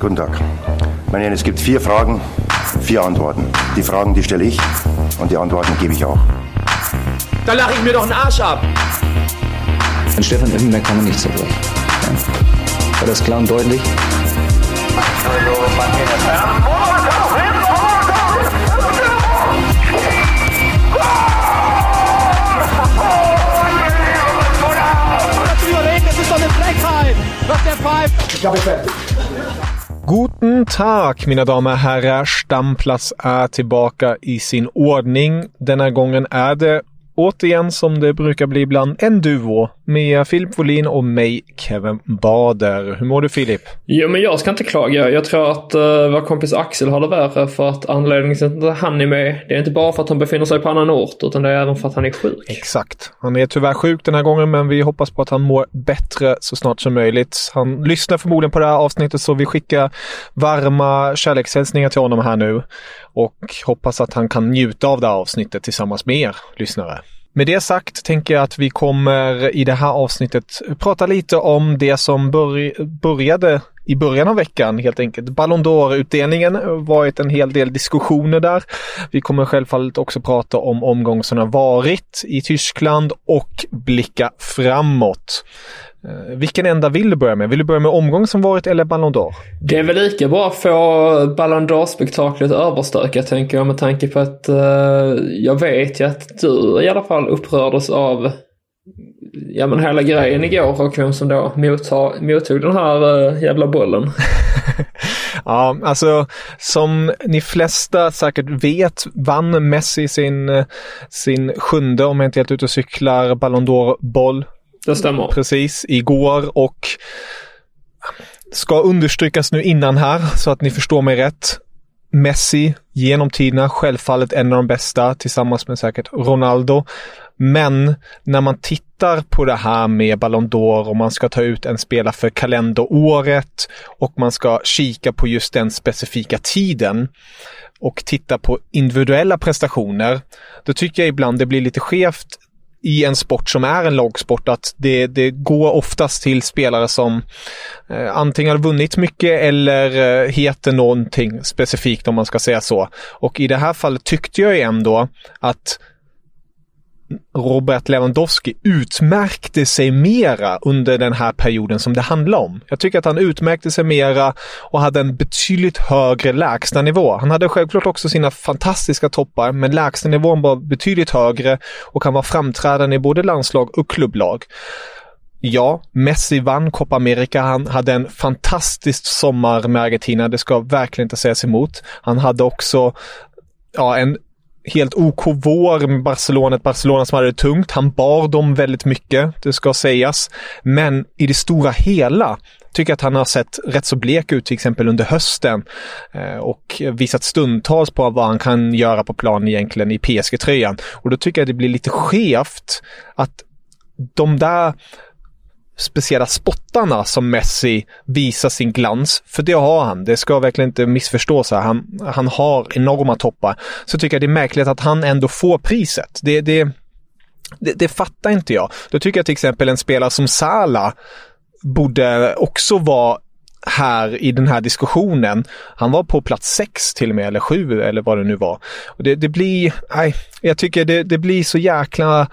Guten Tag. Meine Herren, es gibt vier Fragen, vier Antworten. Die Fragen, die stelle ich und die Antworten gebe ich auch. Da lache ich mir doch einen Arsch ab. An Stefan Effenberg kann man nicht zerbrechen. Ja. War das klar und deutlich? Das ist doch eine Frechheit, was der pfeift. Ich habe fertig. Guten Tag mina damer och herrar. Stamplats är tillbaka i sin ordning. Denna gången är det återigen som det brukar bli ibland en duo med Filip Folin och mig, Kevin Bader. Hur mår du Filip? Jo, men jag ska inte klaga. Jag tror att uh, vår kompis Axel har det värre för att anledningen till att han är med, det är inte bara för att han befinner sig på annan ort, utan det är även för att han är sjuk. Exakt. Han är tyvärr sjuk den här gången, men vi hoppas på att han mår bättre så snart som möjligt. Han lyssnar förmodligen på det här avsnittet, så vi skickar varma kärlekshälsningar till honom här nu och hoppas att han kan njuta av det här avsnittet tillsammans med er lyssnare. Med det sagt tänker jag att vi kommer i det här avsnittet prata lite om det som bör började i början av veckan helt enkelt. Ballon d'Or-utdelningen varit en hel del diskussioner där. Vi kommer självfallet också prata om omgången som har varit i Tyskland och blicka framåt. Eh, vilken ända vill du börja med? Vill du börja med omgång som varit eller Ballon d'Or? Det är väl lika bra att få Ballon d'Or-spektaklet överstökat tänker jag med tanke på att uh, jag vet ju att du i alla fall upprördes av ja men hela grejen igår och vem som då mottog, mottog den här uh, jävla bollen. ja, alltså som ni flesta säkert vet vann Messi sin, sin sjunde, om jag inte helt ute och cyklar, Ballon d'Or-boll det stämmer. Precis, igår och ska understrykas nu innan här så att ni förstår mig rätt. Messi genom tiderna, självfallet en av de bästa tillsammans med säkert Ronaldo. Men när man tittar på det här med Ballon d'Or och man ska ta ut en spelare för kalenderåret och man ska kika på just den specifika tiden och titta på individuella prestationer, då tycker jag ibland det blir lite skevt i en sport som är en lagsport att det, det går oftast till spelare som eh, antingen har vunnit mycket eller eh, heter någonting specifikt om man ska säga så. Och i det här fallet tyckte jag ju ändå att Robert Lewandowski utmärkte sig mera under den här perioden som det handlar om. Jag tycker att han utmärkte sig mera och hade en betydligt högre lägstanivå. Han hade självklart också sina fantastiska toppar, men lägstanivån var betydligt högre och han var framträdande i både landslag och klubblag. Ja, Messi vann Copa America. Han hade en fantastisk sommar med Argentina. Det ska verkligen inte sägas emot. Han hade också ja, en helt OK vår med Barcelona, ett Barcelona som hade det tungt. Han bar dem väldigt mycket, det ska sägas. Men i det stora hela tycker jag att han har sett rätt så blek ut till exempel under hösten eh, och visat stundtals på vad han kan göra på plan egentligen i PSG-tröjan. Och då tycker jag att det blir lite skevt att de där speciella spottarna som Messi visar sin glans. För det har han. Det ska verkligen inte missförstås här. Han, han har enorma toppar. Så tycker jag det är märkligt att han ändå får priset. Det, det, det, det fattar inte jag. Då tycker jag till exempel en spelare som Salah borde också vara här i den här diskussionen. Han var på plats sex till och med, eller sju eller vad det nu var. Och det, det blir, nej, jag tycker det, det blir så jäkla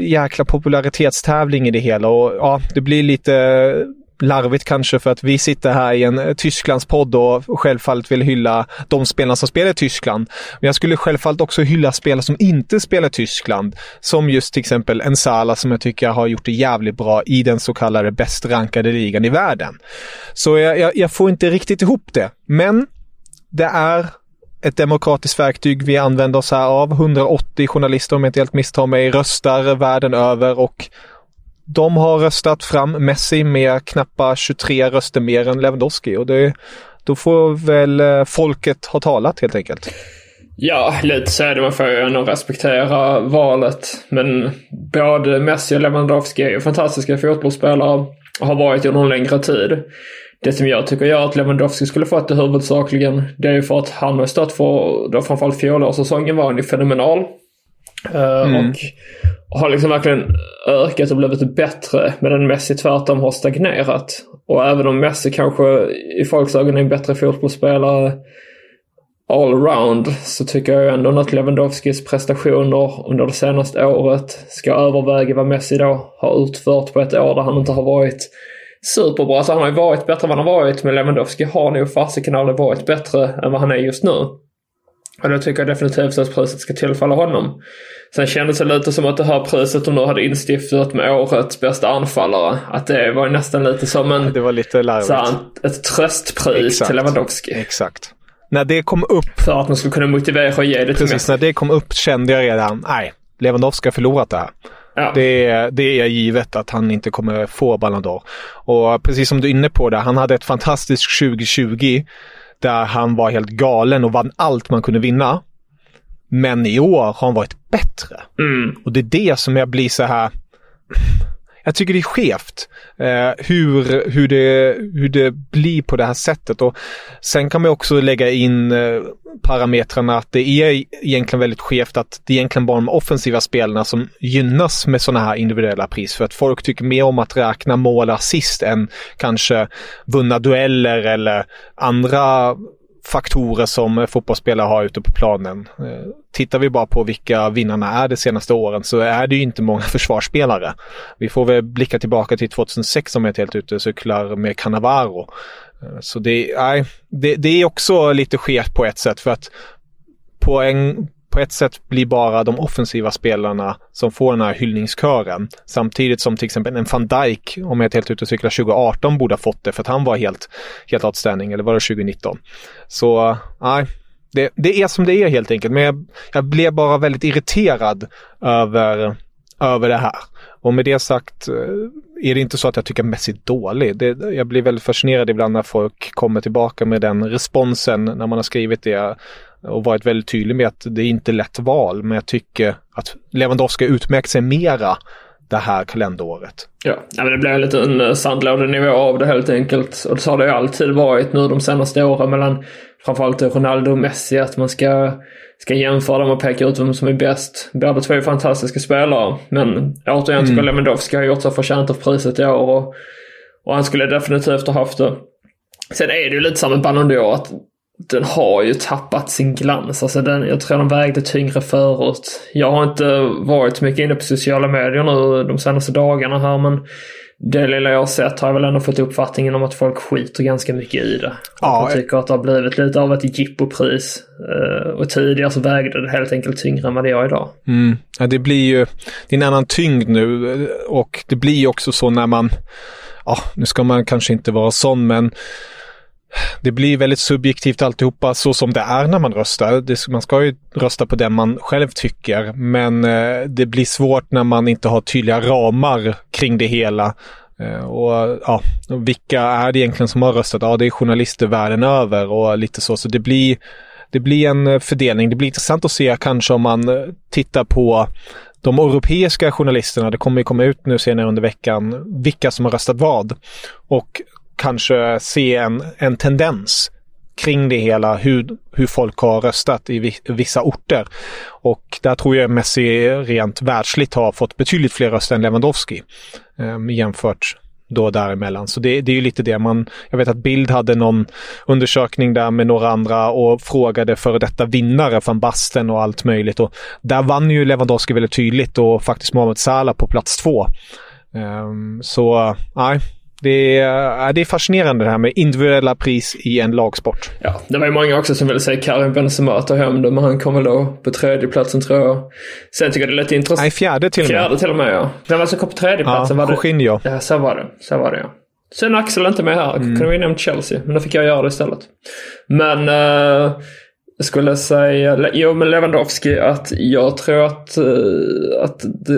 jäkla popularitetstävling i det hela och ja, det blir lite larvigt kanske för att vi sitter här i en Tysklandspodd och självfallet vill hylla de spelarna som spelar i Tyskland. Men jag skulle självfallet också hylla spelare som inte spelar i Tyskland. Som just till exempel en Sala som jag tycker har gjort det jävligt bra i den så kallade bäst rankade ligan i världen. Så jag, jag, jag får inte riktigt ihop det. Men det är ett demokratiskt verktyg vi använder oss här av. 180 journalister, om jag inte helt misstar mig, röstar världen över och de har röstat fram Messi med knappa 23 röster mer än Lewandowski och det, då får väl eh, folket ha talat helt enkelt. Ja, lite så är det. Man får ju ändå respektera valet. Men både Messi och Lewandowski är ju fantastiska fotbollsspelare och har varit under en längre tid. Det som jag tycker gör att Lewandowski skulle fått det huvudsakligen, det är ju för att han har stått för, då framförallt fjolårssäsongen var han ju fenomenal. Eh, mm. Och har liksom verkligen ökat och blivit bättre medan Messi tvärtom har stagnerat. Och även om Messi kanske i folks ögon är en bättre fotbollsspelare allround så tycker jag ändå att Lewandowskis prestationer under det senaste året ska överväga vad Messi då har utfört på ett år där han inte har varit superbra. Alltså han har ju varit bättre än vad han har varit men Lewandowski har nog fasiken aldrig varit bättre än vad han är just nu. Och då tycker jag definitivt att priset ska tillfalla honom. Sen kändes det lite som att det här priset de nu hade instiftat med årets bästa anfallare. Att det var nästan lite som en... Det var lite larvigt. ett tröstpris Exakt. till Lewandowski. Exakt. När det kom upp... För att man skulle kunna motivera och ge det till Precis, när det kom upp kände jag redan, nej, Lewandowski har förlorat det här. Ja. Det, det är givet att han inte kommer få Ballon d'Or. Och precis som du är inne på det, han hade ett fantastiskt 2020 där han var helt galen och vann allt man kunde vinna. Men i år har han varit bättre. Mm. Och det är det som jag blir så här jag tycker det är skevt eh, hur, hur, det, hur det blir på det här sättet. Och sen kan man också lägga in eh, parametrarna att det är egentligen väldigt skevt att det är egentligen bara de offensiva spelarna som gynnas med sådana här individuella pris. För att folk tycker mer om att räkna mål och assist än kanske vunna dueller eller andra faktorer som eh, fotbollsspelare har ute på planen. Eh, tittar vi bara på vilka vinnarna är de senaste åren så är det ju inte många försvarsspelare. Vi får väl blicka tillbaka till 2006 om jag är helt ute och cyklar med Cannavaro. Eh, så det, nej, det, det är också lite skevt på ett sätt för att på en, på ett sätt blir bara de offensiva spelarna som får den här hyllningskören. Samtidigt som till exempel en van Dijk, om jag är helt ute och cyklar 2018, borde ha fått det för att han var helt, helt outstanding, eller var det 2019? Så nej, det, det, är som det är helt enkelt. Men jag, jag blev bara väldigt irriterad över, över det här. Och med det sagt eh, är det inte så att jag tycker Messi är dålig. Det, jag blir väldigt fascinerad ibland när folk kommer tillbaka med den responsen när man har skrivit det och varit väldigt tydlig med att det är inte lätt val. Men jag tycker att Lewandowski utmärkt sig mera det här kalenderåret. Ja, men det blir en liten eh, sandlådenivå av det helt enkelt. Och så har det ju alltid varit nu de senaste åren mellan framförallt Ronaldo och Messi att man ska, ska jämföra dem och peka ut vem som är bäst. Båda två är fantastiska spelare. Men återigen tycker mm. Lewandowski har gjort sig förtjänt av priset i år och, och han skulle definitivt ha haft det. Sen är det ju lite samma Ballon d'Or att den har ju tappat sin glans. Alltså den, jag tror den vägde tyngre förut. Jag har inte varit mycket inne på sociala medier nu de senaste dagarna här men det lilla jag har sett har jag väl ändå fått uppfattningen om att folk skiter ganska mycket i det. Ja, jag tycker att det har blivit lite av ett jippopris. Uh, och tidigare så vägde det helt enkelt tyngre än vad det gör idag. Mm. Ja, det blir ju, det är en annan tyngd nu och det blir också så när man, ja, nu ska man kanske inte vara sån men det blir väldigt subjektivt alltihopa så som det är när man röstar. Det, man ska ju rösta på den man själv tycker men eh, det blir svårt när man inte har tydliga ramar kring det hela. Eh, och ja, vilka är det egentligen som har röstat? Ja, det är journalister världen över och lite så. Så det blir, det blir en eh, fördelning. Det blir intressant att se kanske om man eh, tittar på de europeiska journalisterna, det kommer ju komma ut nu senare under veckan, vilka som har röstat vad. Och kanske se en, en tendens kring det hela, hur, hur folk har röstat i vissa orter. Och där tror jag Messi rent världsligt har fått betydligt fler röster än Lewandowski eh, jämfört då däremellan. Så det, det är ju lite det man, jag vet att Bild hade någon undersökning där med några andra och frågade före detta vinnare, van Basten och allt möjligt. Och där vann ju Lewandowski väldigt tydligt och faktiskt Mohamed Salah på plats två. Um, så nej, det är, det är fascinerande det här med individuella pris i en lagsport. Ja, det var ju många också som ville säga Karim Benzema tar hem det, men han kom väl då på tredjeplatsen tror jag. Sen tycker jag det är lite intressant. Nej, fjärde till och med. Fjärde till och med ja. Vem var det som kom på tredjeplatsen? Ja, Jorginho. Ja, så var det. Så var det ja. Sen Axel inte med här. Mm. Kunde vi nämnt Chelsea, men då fick jag göra det istället. Men uh, skulle säga, jo men Lewandowski, att jag tror att, eh, att det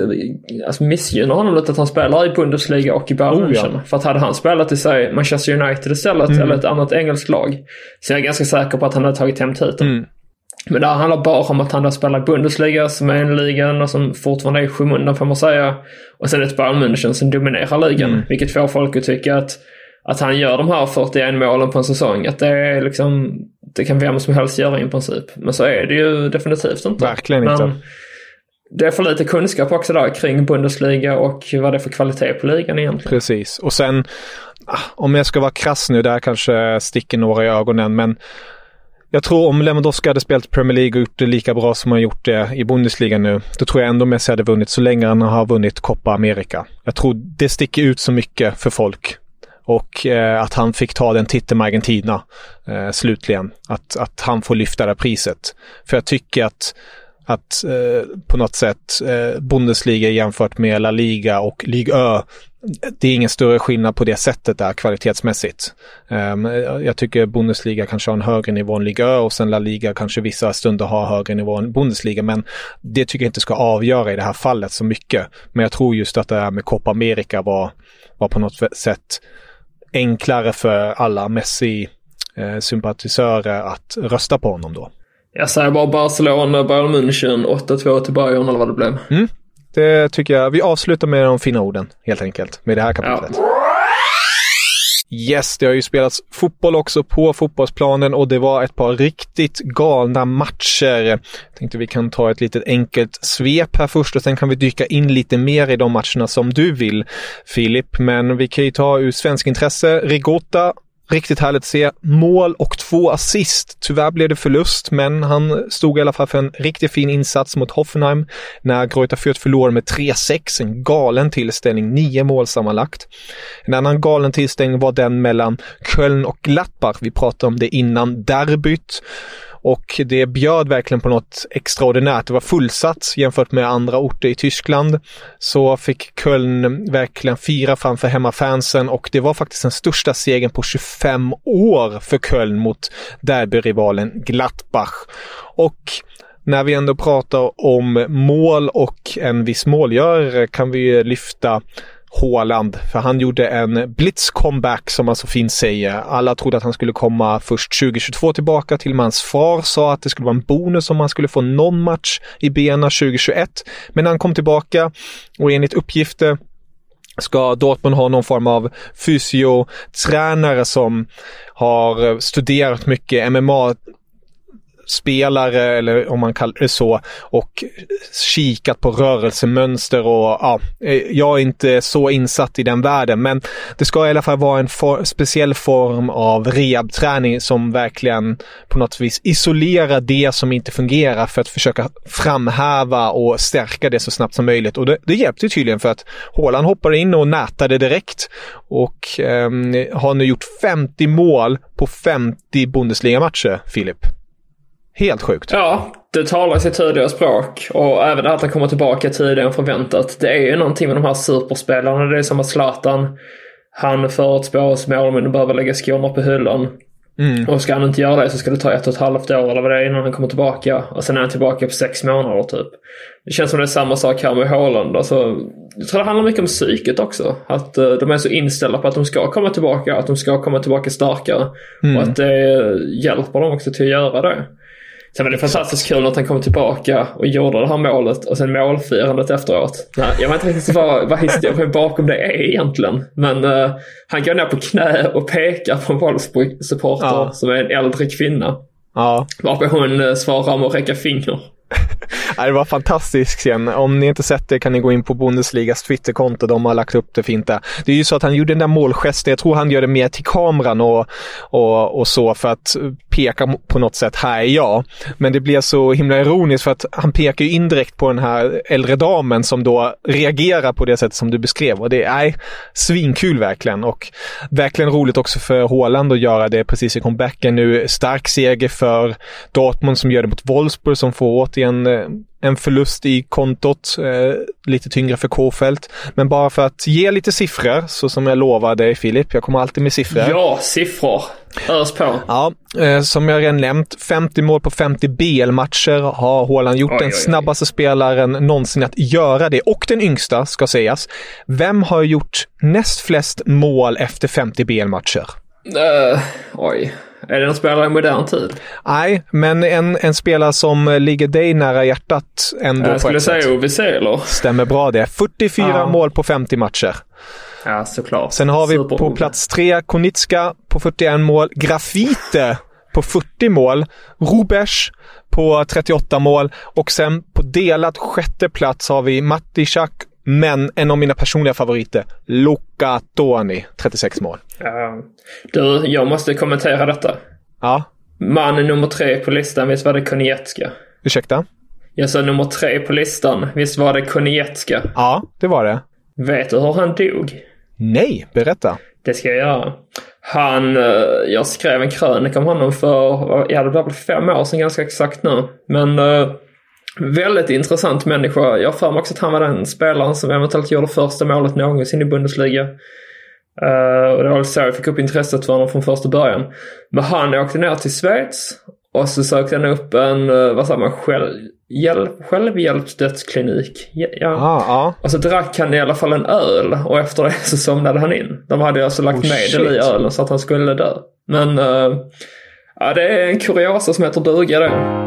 alltså missgynnar honom lite att han spelar i Bundesliga och i Bayern Oh, ja. För att hade han spelat i sig Manchester United istället, Mm. eller ett annat engelskt lag, så jag är ganska säker på att han hade tagit hem titeln. Mm. Men det här handlar bara om att han har spelat i Bundesliga, som är en ligan och som fortfarande är i skymundan får man säga. Och sen ett Bayern München som dominerar ligan, Mm. vilket får folk att tycka att att han gör de här 41 målen på en säsong, att det är liksom, det kan vem som helst göra i princip. Men så är det ju definitivt inte. Verkligen Men inte. Det är för lite kunskap också där kring Bundesliga och vad det är för kvalitet på ligan egentligen. Precis. Och sen, ah, om jag ska vara krass nu, där kanske sticker några i ögonen, men jag tror om Lewandowski hade spelat Premier League och gjort det lika bra som han gjort det i Bundesliga nu, då tror jag ändå Messi hade vunnit så länge han har vunnit Copa America. Jag tror det sticker ut så mycket för folk. Och eh, att han fick ta den titeln med Argentina eh, slutligen. Att, att han får lyfta det här priset. För jag tycker att att eh, på något sätt eh, Bundesliga jämfört med La Liga och Ligue Ö, det är ingen större skillnad på det sättet där kvalitetsmässigt. Um, jag tycker Bundesliga kanske har en högre nivå än Ligue Ö och sen La Liga kanske vissa stunder har högre nivå än Bundesliga, men det tycker jag inte ska avgöra i det här fallet så mycket. Men jag tror just att det här med Copa America var, var på något sätt enklare för alla Messi-sympatisörer att rösta på honom då. Jag säger bara Barcelona, Bayern München, 8-2 till Bayern eller vad det blev. Det tycker jag. Vi avslutar med de fina orden helt enkelt med det här kapitlet. Yes, det har ju spelats fotboll också på fotbollsplanen och det var ett par riktigt galna matcher. Jag tänkte vi kan ta ett litet enkelt svep här först och sen kan vi dyka in lite mer i de matcherna som du vill, Filip. Men vi kan ju ta ur svensk intresse. Rigota Riktigt härligt att se. Mål och två assist. Tyvärr blev det förlust, men han stod i alla fall för en riktigt fin insats mot Hoffenheim när Greuther Fürth förlorade med 3-6. En galen tillställning, nio mål sammanlagt. En annan galen tillställning var den mellan Köln och Gladbach. Vi pratade om det innan derbyt. Och det bjöd verkligen på något extraordinärt. Det var fullsatt jämfört med andra orter i Tyskland. Så fick Köln verkligen fira framför hemmafansen och det var faktiskt den största segern på 25 år för Köln mot derbyrivalen Gladbach. Och när vi ändå pratar om mål och en viss målgörare kan vi lyfta Haaland, för han gjorde en blitz comeback som alltså man så fint säger. Alla trodde att han skulle komma först 2022 tillbaka till hans far sa att det skulle vara en bonus om han skulle få någon match i benen 2021. Men han kom tillbaka och enligt uppgifter ska Dortmund ha någon form av fysiotränare som har studerat mycket MMA spelare eller om man kallar det så och kikat på rörelsemönster och ja, eh, jag är inte så insatt i den världen men det ska i alla fall vara en for speciell form av rehabträning som verkligen på något vis isolerar det som inte fungerar för att försöka framhäva och stärka det så snabbt som möjligt och det, det hjälpte tydligen för att Haaland hoppade in och nätade direkt och eh, har nu gjort 50 mål på 50 Bundesliga-matcher, Filip. Helt sjukt. Ja, det talar sitt tydliga språk. Och även att han kommer tillbaka tidigare än förväntat. Det är ju någonting med de här superspelarna. Det är som att Zlatan, han förutspår oss mål men behöver lägga skorna på hyllan. Mm. Och ska han inte göra det så ska det ta ett och ett halvt år eller vad det är innan han kommer tillbaka. Och sen är han tillbaka på sex månader typ. Det känns som det är samma sak här med Haaland. Alltså, jag tror det handlar mycket om psyket också. Att uh, de är så inställda på att de ska komma tillbaka, att de ska komma tillbaka starkare. Mm. Och att det hjälper dem också till att göra det. Sen var det fantastiskt kul att han kom tillbaka och gjorde det här målet och sen målfirandet efteråt. Jag vet inte riktigt vad, vad historien bakom det är egentligen. Men uh, han går ner på knä och pekar på en Wolfsburg-supporter Ja. som är en äldre kvinna. Ja, Varpå hon uh, svarar med att räcka finger. Det var fantastiskt scen. Om ni inte sett det kan ni gå in på Bundesligas Twitterkonto. De har lagt upp det fint där. Det är ju så att han gjorde den där målgesten. Jag tror han gör det mer till kameran och, och, och så för att peka på något sätt. Här är jag. Men det blir så himla ironiskt för att han pekar ju indirekt på den här äldre damen som då reagerar på det sätt som du beskrev. Och det är svinkul verkligen. Och verkligen roligt också för Haaland att göra det precis i comebacken nu. Stark seger för Dortmund som gör det mot Wolfsburg som får återigen eh, en förlust i kontot, eh, lite tyngre för Kåfält. Men bara för att ge lite siffror, så som jag lovade dig Filip, jag kommer alltid med siffror. Ja, siffror. Ös på. Ja, eh, som jag redan nämnt, 50 mål på 50 BL-matcher har Haaland gjort. Oj, den oj, oj. snabbaste spelaren någonsin att göra det. Och den yngsta, ska sägas. Vem har gjort näst flest mål efter 50 BL-matcher? Uh, oj. Är det någon spelare i modern tid? Nej, men en, en spelare som ligger dig nära hjärtat ändå Jag skulle säga Ove Seeler. Stämmer bra det. 44 Ja. mål på 50 matcher. Ja, såklart. Sen har vi Super på plats tre Konitska på 41 mål. Grafite på 40 mål. Rubers på 38 mål. Och sen på delad sjätte plats har vi Mattishak, men en av mina personliga favoriter, Luca Toni, 36 mål. Ja. Du, jag måste kommentera detta. Ja, Man nummer tre på listan, visst var det Konietzka? ursäkta? Jag sa nummer tre på listan, visst var det Konietzka? Ja, det var det. Vet du hur han dog? Nej, berätta. Det ska jag göra. Han, eh, jag skrev en krönika om honom för, ja det väl fem år sedan ganska exakt nu. Men eh, väldigt intressant människa. Jag har för mig också att han var den spelaren som eventuellt gjorde första målet någonsin i Bundesliga. Eh, och det var så jag fick upp intresset för honom från första början. Men han åkte ner till Schweiz och så sökte han upp en, eh, vad sa man, själv, hjälp, självhjälpsdödsklinik. Ja. Ja, ja. Och så drack han i alla fall en öl och efter det så somnade han in. De hade alltså lagt Oh, medel i ölen så att han skulle dö. Men eh, ja, det är en kuriosa som heter duga det.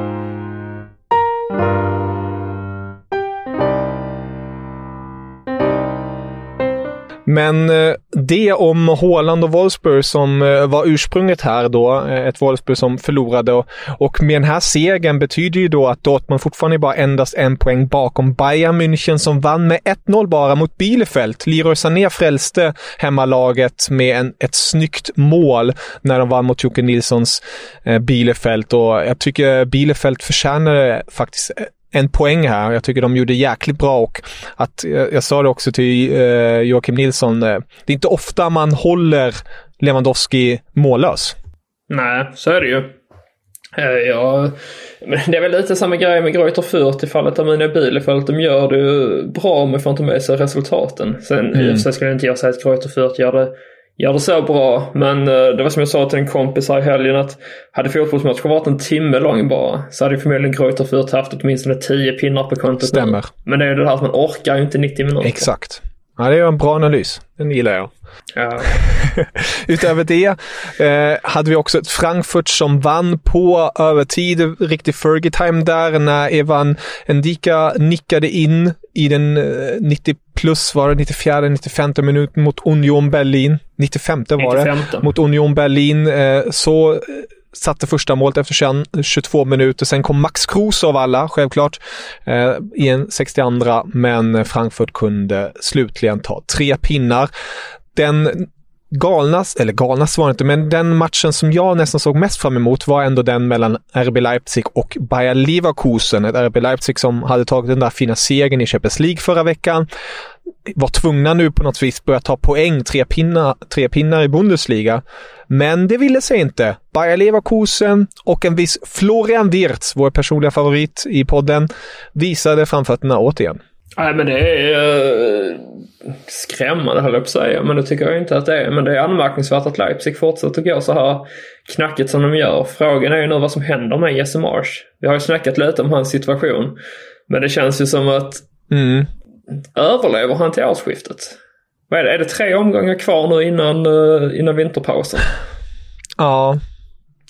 Men eh, det om Haaland och Wolfsburg som eh, var ursprunget här då. Eh, ett Wolfsburg som förlorade och, med den här segern betyder ju då att Dortmund fortfarande är bara endast en poäng bakom Bayern München som vann med 1-0 bara mot Bielefeld. Leroy Sané frälste hemmalaget med en, ett snyggt mål när de vann mot Jocke Nilssons Bielefeld och jag tycker Bielefeld förtjänade faktiskt en poäng här. Jag tycker de gjorde jäkligt bra och att, jag, jag sa det också till eh, Joakim Nilsson, eh, det är inte ofta man håller Lewandowski mållös. Nej, så är det ju. Eh, Ja, men det är väl lite samma grej med Greuter Fürth i fallet Amina Bielefeld. De gör det bra men får inte med sig resultaten. Sen i och för sig skulle inte jag säga att Greuter Fürth gör det, gör det så bra. Men eh, det var som jag sa till en kompis här i helgen att hade fotbollsmatchen varit en timme lång bara så hade ju förmodligen Greuter Fürth haft åtminstone 10 pinnar på kontot. Stämmer. Men det är ju det här att man orkar ju inte 90 minuter. Exakt. Ja, det är en bra analys. Den gillar jag. Ja. Utöver det eh, hade vi också ett Frankfurt som vann på övertid. Riktig Fergie-time där när Evan Ndika nickade in i den eh, 90 plus, var det 94, 95 minuten mot Union Berlin. 95 var det. 95. Mot Union Berlin. Eh, så eh, satte första målet efter 21, 22 minuter. Sen kom Max Kruse av alla, självklart, eh, i en 62 men Frankfurt kunde slutligen ta tre pinnar. Den galnas, eller galnas var det inte, men den matchen som jag nästan såg mest fram emot var ändå den mellan RB Leipzig och Bayer Leverkusen. Ett RB Leipzig som hade tagit den där fina segern i Champions League förra veckan. Var tvungna nu på något vis börja ta poäng, tre pinnar, tre pinnar i Bundesliga. Men det ville sig inte. Bayer Leverkusen och en viss Florian Wirtz, vår personliga favorit i podden, visade framfötterna återigen. Nej men det är eh, skrämmande höll jag på att säga. Men det tycker jag inte att det är. Men det är anmärkningsvärt att Leipzig fortsätter gå så här knackigt som de gör. Frågan är ju nu vad som händer med Jesse Marsch. Vi har ju snackat lite om hans situation. Men det känns ju som att Mm. överlever han till årsskiftet? Vad är det? Är det tre omgångar kvar nu innan, eh, innan vinterpausen? Ja.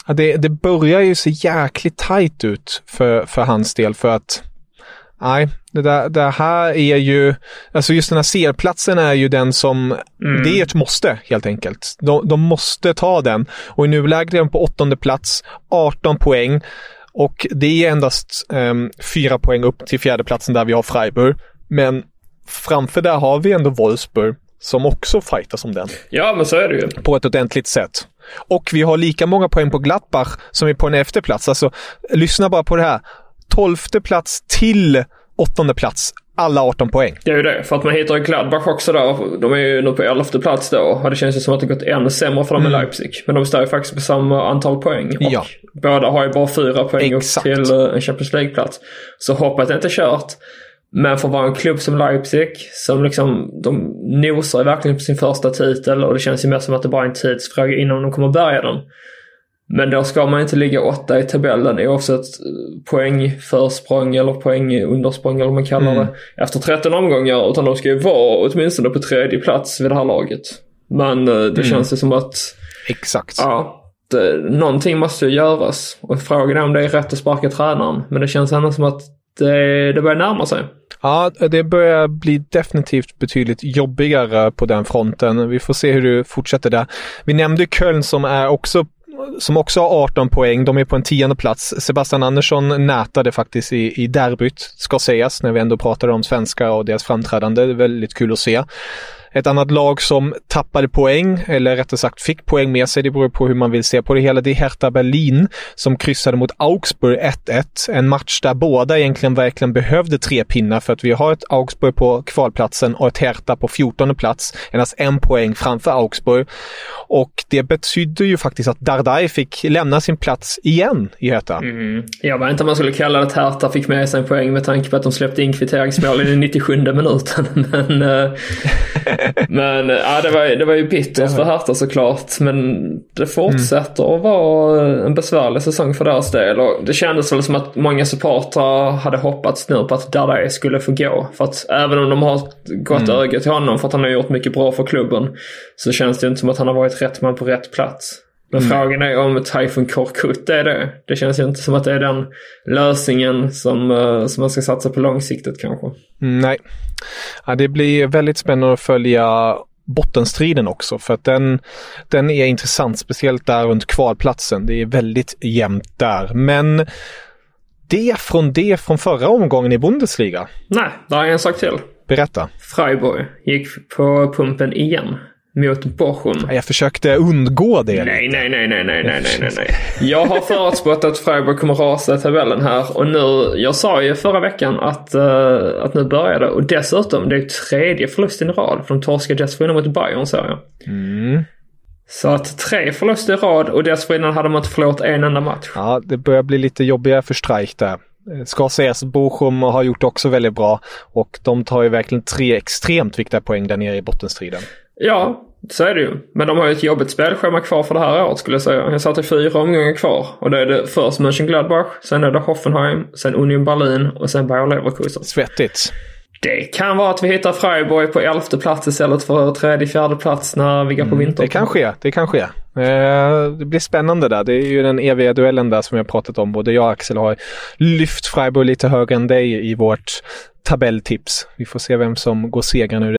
Ja, det, det börjar ju se jäkligt tajt ut för, för hans del för att Nej, det, där, det här är ju, alltså just den här C-platsen är ju den som, det är ett måste helt enkelt. De, de måste ta den och i nuläget är de på åttonde plats, 18 poäng och det är endast um, fyra poäng upp till fjärdeplatsen där vi har Freiburg. Men framför där har vi ändå Wolfsburg som också fightas om den Ja men så är det ju. på ett ordentligt sätt. Och vi har lika många poäng på Gladbach som är på en efterplats. Alltså, lyssna bara på det här. Tolfte plats till åttonde plats. alla 18 poäng. Det är ju det, för att man hittar ju Gladbach också där. De är ju nu på elfte plats då. Och det känns ju som att det gått ännu sämre för dem mm. i Leipzig. Men de står ju faktiskt på samma antal poäng. Och ja. båda har ju bara fyra poäng Exakt. upp till eh, en Champions League-plats. Så hoppet är inte kört. Men för att vara en klubb som Leipzig, som liksom, de nosar verkligen på sin första titel och det känns ju mer som att det bara är en tidsfråga innan de kommer bärga den. Men då ska man inte ligga åtta i tabellen oavsett poängförsprång eller poängundersprång eller vad man kallar mm. det efter 13 omgångar. Utan de ska ju vara åtminstone på tredje plats vid det här laget. Men eh, det mm. känns ju som att... Exakt. Ja, det, någonting måste ju göras. Och frågan är om det är rätt att sparka tränaren. Men det känns ändå som att det, det börjar närma sig. Ja, det börjar bli definitivt betydligt jobbigare på den fronten. Vi får se hur det fortsätter där. Vi nämnde Köln som är också som också har 18 poäng. De är på en tionde plats. Sebastian Andersson nätade faktiskt i, i derbyt, ska sägas, när vi ändå pratar om svenska och deras framträdande. Det är väldigt kul att se. Ett annat lag som tappade poäng, eller rättare sagt fick poäng med sig, det beror på hur man vill se på det hela, det är Hertha Berlin som kryssade mot Augsburg 1-1. En match där båda egentligen verkligen behövde tre pinnar för att vi har ett Augsburg på kvalplatsen och ett Hertha på 14 plats. Endast en poäng framför Augsburg. Och det betydde ju faktiskt att Dardai fick lämna sin plats igen i Hertha. Mm. Jag vet inte om man skulle kalla det att Hertha fick med sig en poäng med tanke på att de släppte in kvitteringsmål i den 97 minuten. Men eh, men ja, det var, det var ju bittert för Hertha såklart. Men det fortsätter mm. att vara en besvärlig säsong för deras del. Och det kändes väl som att många supportrar hade hoppats nu på att Dardai skulle få gå. För att även om de har gått mm. öga till honom för att han har gjort mycket bra för klubben. Så känns det inte som att han har varit rätt man på rätt plats. Men mm. frågan är om Typhoon Korkut är det. Det känns ju inte som att det är den lösningen som, uh, som man ska satsa på långsiktigt kanske. Mm, nej. Ja, det blir väldigt spännande att följa bottenstriden också för att den, den är intressant, speciellt där runt kvalplatsen. Det är väldigt jämnt där. Men det från det från förra omgången i Bundesliga? Nej, har jag en sak till. Berätta. Freiburg gick på pumpen igen mot Bochum. Jag försökte undgå det. Nej, nej, nej, nej, nej, nej, nej, nej. Jag har förutspått att Freiburg kommer rasa i tabellen här och nu, jag sa ju förra veckan att, uh, att nu börjar det och dessutom det är tredje förlusten i rad för de torskade dessförinnan mot Bayern sa jag. Mm. Så att tre förluster i rad och dessförinnan hade man inte förlorat en enda match. Ja, det börjar bli lite jobbigare för Streich där. Ska sägas, Bochum har gjort också väldigt bra och de tar ju verkligen tre extremt viktiga poäng där nere i bottenstriden. Ja, så är det ju. Men de har ju ett jobbigt spelschema kvar för det här året skulle jag säga. Jag satte fyra omgångar kvar. Och det är det först Mönchengladbach, sen är det Hoffenheim, sen Union Berlin och sen Bayer Leverkusen. Svettigt. Det kan vara att vi hittar Freiburg på elfte plats istället för tredje, fjärde plats när vi går på mm, vinter. Det kan ske, det kan ske. Eh, det blir spännande där. Det är ju den eviga duellen där som vi har pratat om. Både jag och Axel har lyft Freiburg lite högre än dig i vårt tabelltips. Vi får se vem som går segrande ur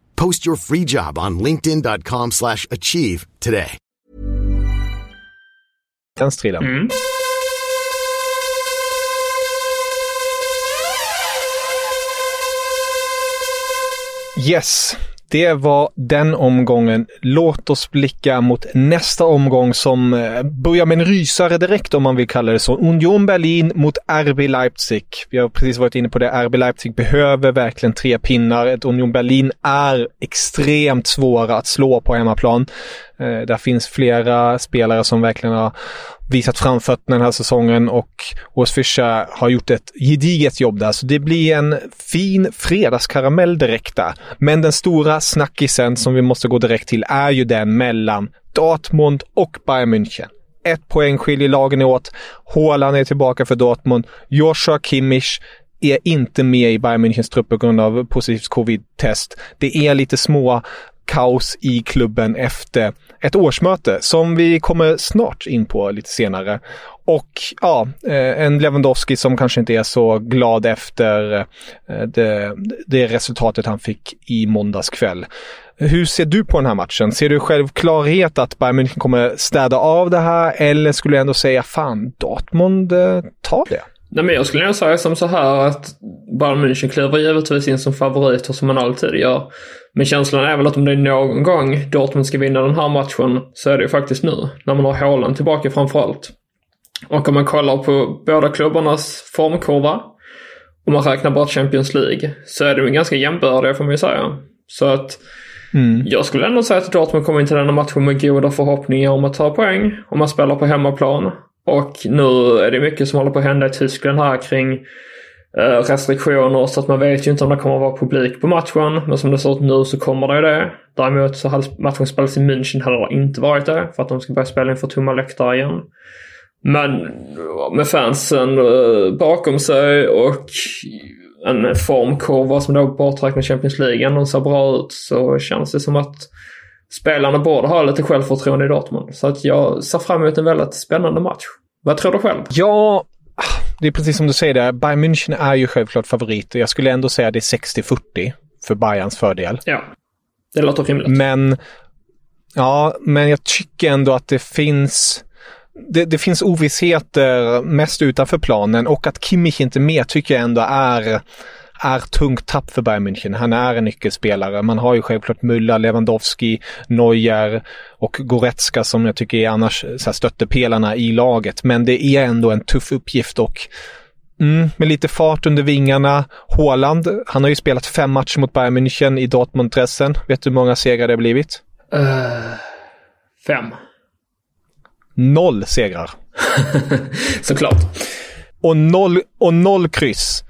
Post your free job on linkedin.com slash achieve today. Den striden. Mm. Yes, Det var den omgången. Låt oss blicka mot nästa omgång som eh, börjar med en rysare direkt om man vill kalla det så. Union Berlin mot RB Leipzig. Vi har precis varit inne på det. RB Leipzig behöver verkligen tre pinnar. Ett Union Berlin är extremt svåra att slå på hemmaplan. Eh, där finns flera spelare som verkligen har visat framfötterna den här säsongen och Urs Fischer har gjort ett gediget jobb där. Så det blir en fin fredagskaramell direkt där. Men den stora snackisen som vi måste gå direkt till är ju den mellan Dortmund och Bayern München. Ett poäng skiljer lagen åt. Haaland är tillbaka för Dortmund. Joshua Kimmich är inte med i Bayern Münchens trupp på grund av positivt covid-test. Det är lite små kaos i klubben efter ett årsmöte som vi kommer snart in på lite senare. Och ja, eh, en Lewandowski som kanske inte är så glad efter eh, det, det resultatet han fick i måndags kväll. Hur ser du på den här matchen? Ser du självklarhet att Bayern München kommer städa av det här eller skulle du ändå säga fan, Dortmund eh, tar det? Nej, men jag skulle nog säga som så här att Bayern München kliver givetvis in som favoriter som man alltid gör. Men känslan är väl att om det är någon gång Dortmund ska vinna den här matchen så är det ju faktiskt nu. När man har Haaland tillbaka framförallt. Och om man kollar på båda klubbarnas formkurva, om man räknar bort Champions League, så är de ganska jämbördiga får man ju säga. Så att mm. jag skulle ändå säga att Dortmund kommer in till denna matchen med goda förhoppningar om att ta poäng. Om man spelar på hemmaplan. Och nu är det mycket som håller på att hända i Tyskland här kring eh, restriktioner så att man vet ju inte om det kommer att vara publik på matchen. Men som det ser ut nu så kommer det ju det. Däremot så hade matchen spelats i München hade det inte varit det för att de ska börja spela inför tomma läktare igen. Men med fansen eh, bakom sig och en formkurva som då borträknar Champions League ändå ser bra ut så känns det som att spelarna borde ha lite självförtroende i Dortmund. Så att jag ser fram emot en väldigt spännande match. Vad tror du själv? Ja, det är precis som du säger där. Bayern München är ju självklart favorit. Jag skulle ändå säga det är 60-40 för Bayerns fördel. Ja, det låter rimligt. Men, ja, men jag tycker ändå att det finns det, det, finns ovissheter mest utanför planen och att Kimmich inte är med tycker jag ändå är är tungt tapp för Bayern München. Han är en nyckelspelare. Man har ju självklart Müller, Lewandowski, Neuer och Goretzka som jag tycker är annars så stöttepelarna i laget. Men det är ändå en tuff uppgift och Mm, med lite fart under vingarna. Håland, han har ju spelat fem matcher mot Bayern München i Dortmund-dressen. Vet du hur många segrar det har blivit? Uh, fem. Noll segrar. Såklart. Och noll, och noll kryss.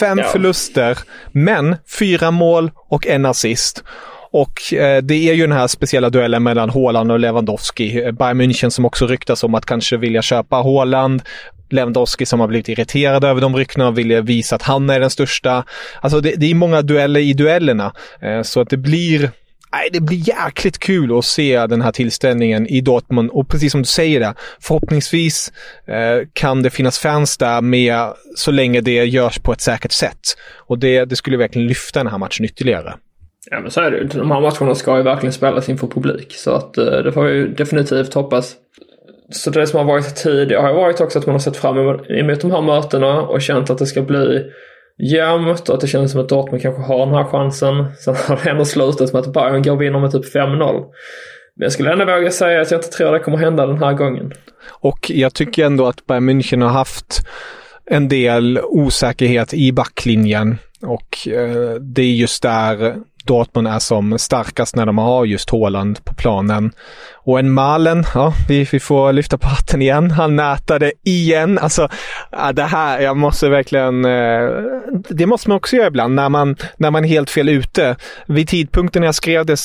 Fem ja. förluster, men fyra mål och en assist. Och eh, det är ju den här speciella duellen mellan Haaland och Lewandowski. Bayern München som också ryktas om att kanske vilja köpa Haaland. Lewandowski som har blivit irriterad över de ryktena och vill visa att han är den största. Alltså det, det är många dueller i duellerna. Eh, så att det blir Nej, det blir jäkligt kul att se den här tillställningen i Dortmund och precis som du säger det, förhoppningsvis eh, kan det finnas fans där med så länge det görs på ett säkert sätt. Och det, det skulle verkligen lyfta den här matchen ytterligare. Ja men så är det ju. De här matcherna ska ju verkligen spelas inför publik så att eh, det får vi ju definitivt hoppas. Så det som har varit tidigare har varit också att man har sett fram emot de här mötena och känt att det ska bli jämnt och att det känns som att Dortmund kanske har den här chansen. Sen har det ändå slutat med att Bayern går och vinner med typ 5-0. Men jag skulle ändå våga säga att jag inte tror det kommer hända den här gången. Och jag tycker ändå att Bayern München har haft en del osäkerhet i backlinjen. Och eh, det är just där Dortmund är som starkast när de har just Håland på planen. Och en Malen, ja, vi, vi får lyfta på hatten igen. Han nätade igen. Alltså, det här, jag måste verkligen... Eh, det måste man också göra ibland när man, när man är helt fel ute. Vid tidpunkten när jag skrev det,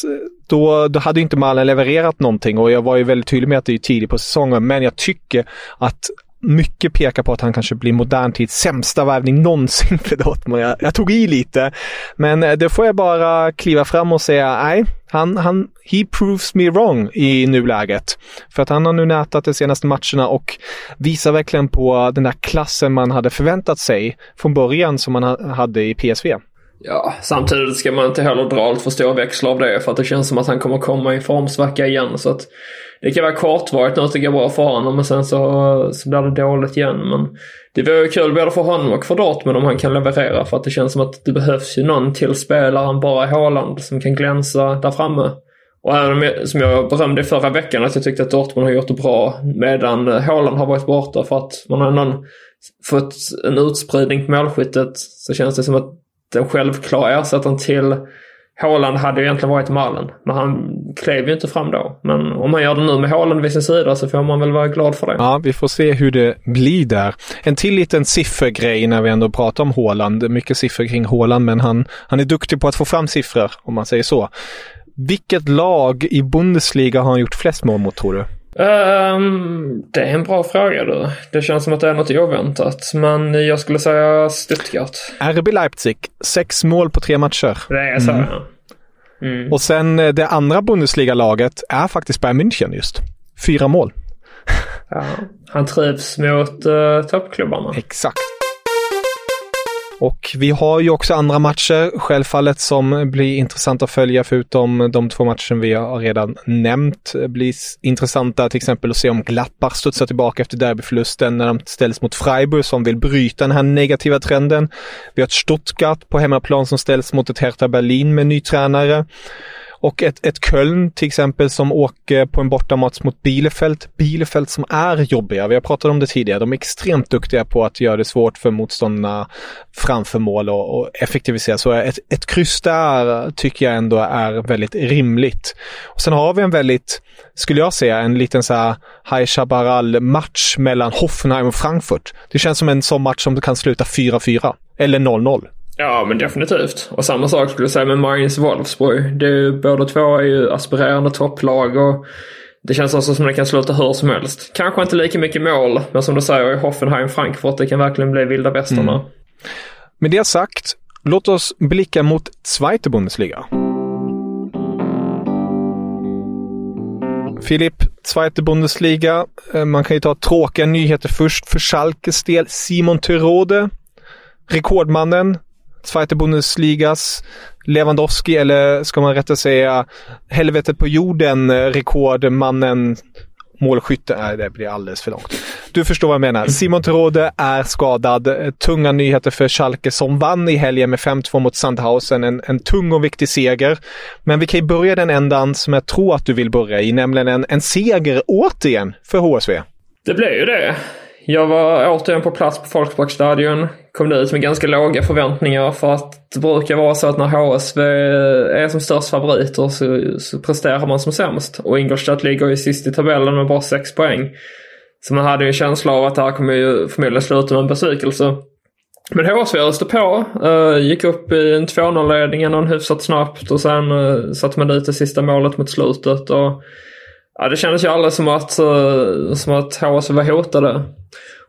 då, då hade inte Malen levererat någonting och jag var ju väldigt tydlig med att det är tidigt på säsongen. Men jag tycker att mycket pekar på att han kanske blir modern tids sämsta värvning någonsin för Dortmund. Jag, jag, tog i lite, men eh, det får jag bara kliva fram och säga nej, han, han, he proves me wrong i nuläget. För att han har nu nätat de senaste matcherna och visar verkligen på den där klassen man hade förväntat sig från början som man hade i PSV. Ja, samtidigt ska man inte heller dra allt för stora växlar av det för att det känns som att han kommer komma i formsvacka igen. Så att det kan vara kortvarigt nu att det går bra för honom men sen så, så blir det dåligt igen. Men det vore kul både för honom och för Dortmund om han kan leverera för att det känns som att det behövs ju någon till spelare än bara Haaland som kan glänsa där framme. Och även om jag, som jag berömde i förra veckan att jag tyckte att Dortmund har gjort det bra medan Haaland har varit borta för att man har någon fått en utspridning på målskyttet så känns det som att den självklara ersättaren till Haaland hade ju egentligen varit malen. Men han klev ju inte fram då. Men om han gör det nu med Haaland vid sin sida så får man väl vara glad för det. Ja, vi får se hur det blir där. En till liten siffergrej när vi ändå pratar om Haaland. Mycket siffror kring Haaland, men han, han är duktig på att få fram siffror, om man säger så. Vilket lag i Bundesliga har han gjort flest mål mot, tror du? Um, det är en bra fråga du. Det känns som att det är något oväntat. Men jag skulle säga Stuttgart. RB Leipzig, sex mål på tre matcher. Det är så mm. ja. Mm. Och sen eh, det andra Bundesliga-laget är faktiskt Bayern München just. Fyra mål. ja, han trivs mot uh, toppklubbarna. Exakt. Och vi har ju också andra matcher självfallet som blir intressanta att följa förutom de två matcher vi har redan nämnt. Det blir intressanta till exempel att se om Glappar studsar tillbaka efter derbyförlusten när de ställs mot Freiburg som vill bryta den här negativa trenden. Vi har ett Stuttgart på hemmaplan som ställs mot ett Hertha Berlin med ny tränare. Och ett, ett Köln till exempel som åker på en bortamatch mot Bielefeld. Bielefeld som är jobbiga, vi har pratat om det tidigare. De är extremt duktiga på att göra det svårt för motståndarna framför mål och, och effektivisera. Så ett, ett kryss där tycker jag ändå är väldigt rimligt. Och sen har vi en väldigt, skulle jag säga, en liten så här High Chaparral-match mellan Hoffenheim och Frankfurt. Det känns som en sån match som kan sluta 4-4 eller 0-0. Ja, men definitivt. Och samma sak skulle jag säga med Marins Wolfsburg. Det är ju, båda två är ju aspirerande topplag och det känns också som det kan sluta hur som helst. Kanske inte lika mycket mål, men som du säger i Hoffenheim, Frankfurt, det kan verkligen bli vilda västarna. Mm. Med det sagt, låt oss blicka mot Zweite Bundesliga. Filip, Zweite Bundesliga. Eh, man kan ju ta tråkiga nyheter först för Schalkes del. Simon Terode, rekordmannen, Zweite Bundesligas Lewandowski, eller ska man rätta säga helvetet på jorden, eh, rekordmannen målskytte. Nej, det blir alldeles för långt. Du förstår vad jag menar. Simon Terode är skadad. Tunga nyheter för Schalke som vann i helgen med 5-2 mot Sandhausen. En, en tung och viktig seger. Men vi kan ju börja den ändan som jag tror att du vill börja i, nämligen en, en seger återigen för HSV. Det blev ju det. Jag var återigen på plats på Folksparkstadion. Kom dit med ganska låga förväntningar för att det brukar vara så att när HSV är som störst favoriter så, så presterar man som sämst. Och Ingolstadt ligger ju sist i tabellen med bara 6 poäng. Så man hade ju en känsla av att det här kommer ju förmodligen sluta med en besvikelse. Men HSV öste på, uh, gick upp i en 2-0-ledning hyfsat snabbt och sen uh, satte man dit det sista målet mot slutet. Och, ja, det kändes ju aldrig som att, eh, som att HSV var hotade.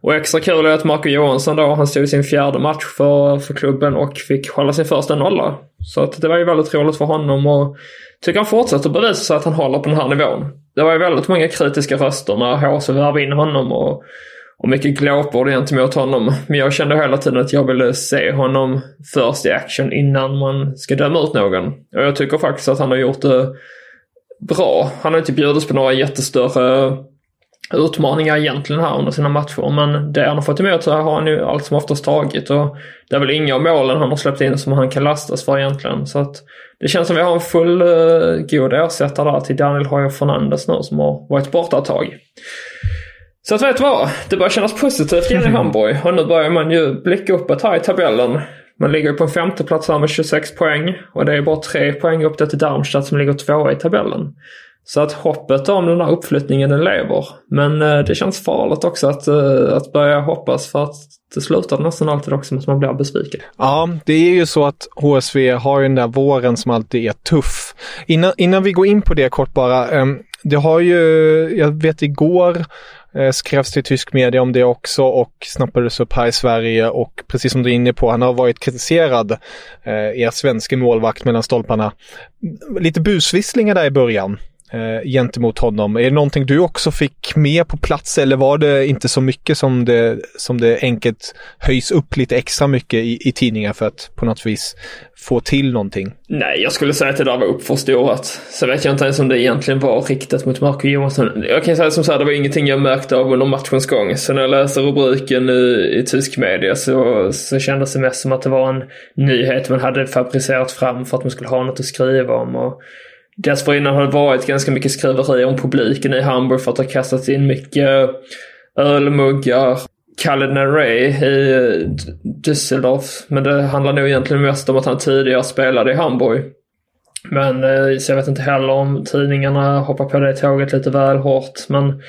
Och extra kul är att Marco Johansson då, han stod i sin fjärde match för, för klubben och fick hålla sin första nolla. Så att det var ju väldigt roligt för honom och tycker han fortsätter bevisa sig att han håller på den här nivån. Det var ju väldigt många kritiska röster när HSV värvade in honom och, och mycket glåpord gentemot honom. Men jag kände hela tiden att jag ville se honom först i action innan man ska döma ut någon. Och jag tycker faktiskt att han har gjort det bra. Han har inte bjudits på några jättestörre utmaningar egentligen här under sina matcher. Men det han har fått emot så har han ju allt som oftast tagit. Och det är väl inga av målen han har släppt in som han kan lastas för egentligen. Så att det känns som vi har en full uh, god ersättare där till Daniel Hoyer Fernandes nu som har varit borta ett tag. Så att vet du vad? Det börjar kännas positivt igen i Hamburg. Och nu börjar man ju blicka uppåt här i tabellen. Man ligger på en femteplats här med 26 poäng. Och det är bara tre poäng upp till Darmstadt som ligger tvåa i tabellen. Så att hoppet om den här uppflyttningen den lever. Men eh, det känns farligt också att, eh, att börja hoppas för att det slutar nästan alltid också med att man blir besviken. Ja, det är ju så att HSV har den där våren som alltid är tuff. Innan, innan vi går in på det kort bara. Ehm, det har ju, jag vet igår eh, skrevs till tysk media om det också och snappades upp här i Sverige och precis som du är inne på, han har varit kritiserad, eh, er svenske målvakt mellan stolparna. Lite busvisslingar där i början eh, gentemot honom. Är det någonting du också fick med på plats eller var det inte så mycket som det, som det enkelt höjs upp lite extra mycket i, i tidningar för att på något vis få till någonting? Nej, jag skulle säga att det där var uppförstorat. Så vet jag inte ens om det egentligen var riktat mot Marco Johansson. Jag kan säga som så här, det var ingenting jag märkte av under matchens gång. Så när jag läser rubriken i, i tysk media så, så kändes det mest som att det var en nyhet man hade fabricerat fram för att man skulle ha något att skriva om. Och Dessförinnan har det varit ganska mycket skriverier om publiken i Hamburg för att det har kastats in mycket ölmuggar. Kalle Ray i eh, Düsseldorf. Men det handlar nog egentligen mest om att han tidigare spelade i Hamburg. Men eh, så jag vet inte heller om tidningarna hoppar på det tåget lite väl hårt. Men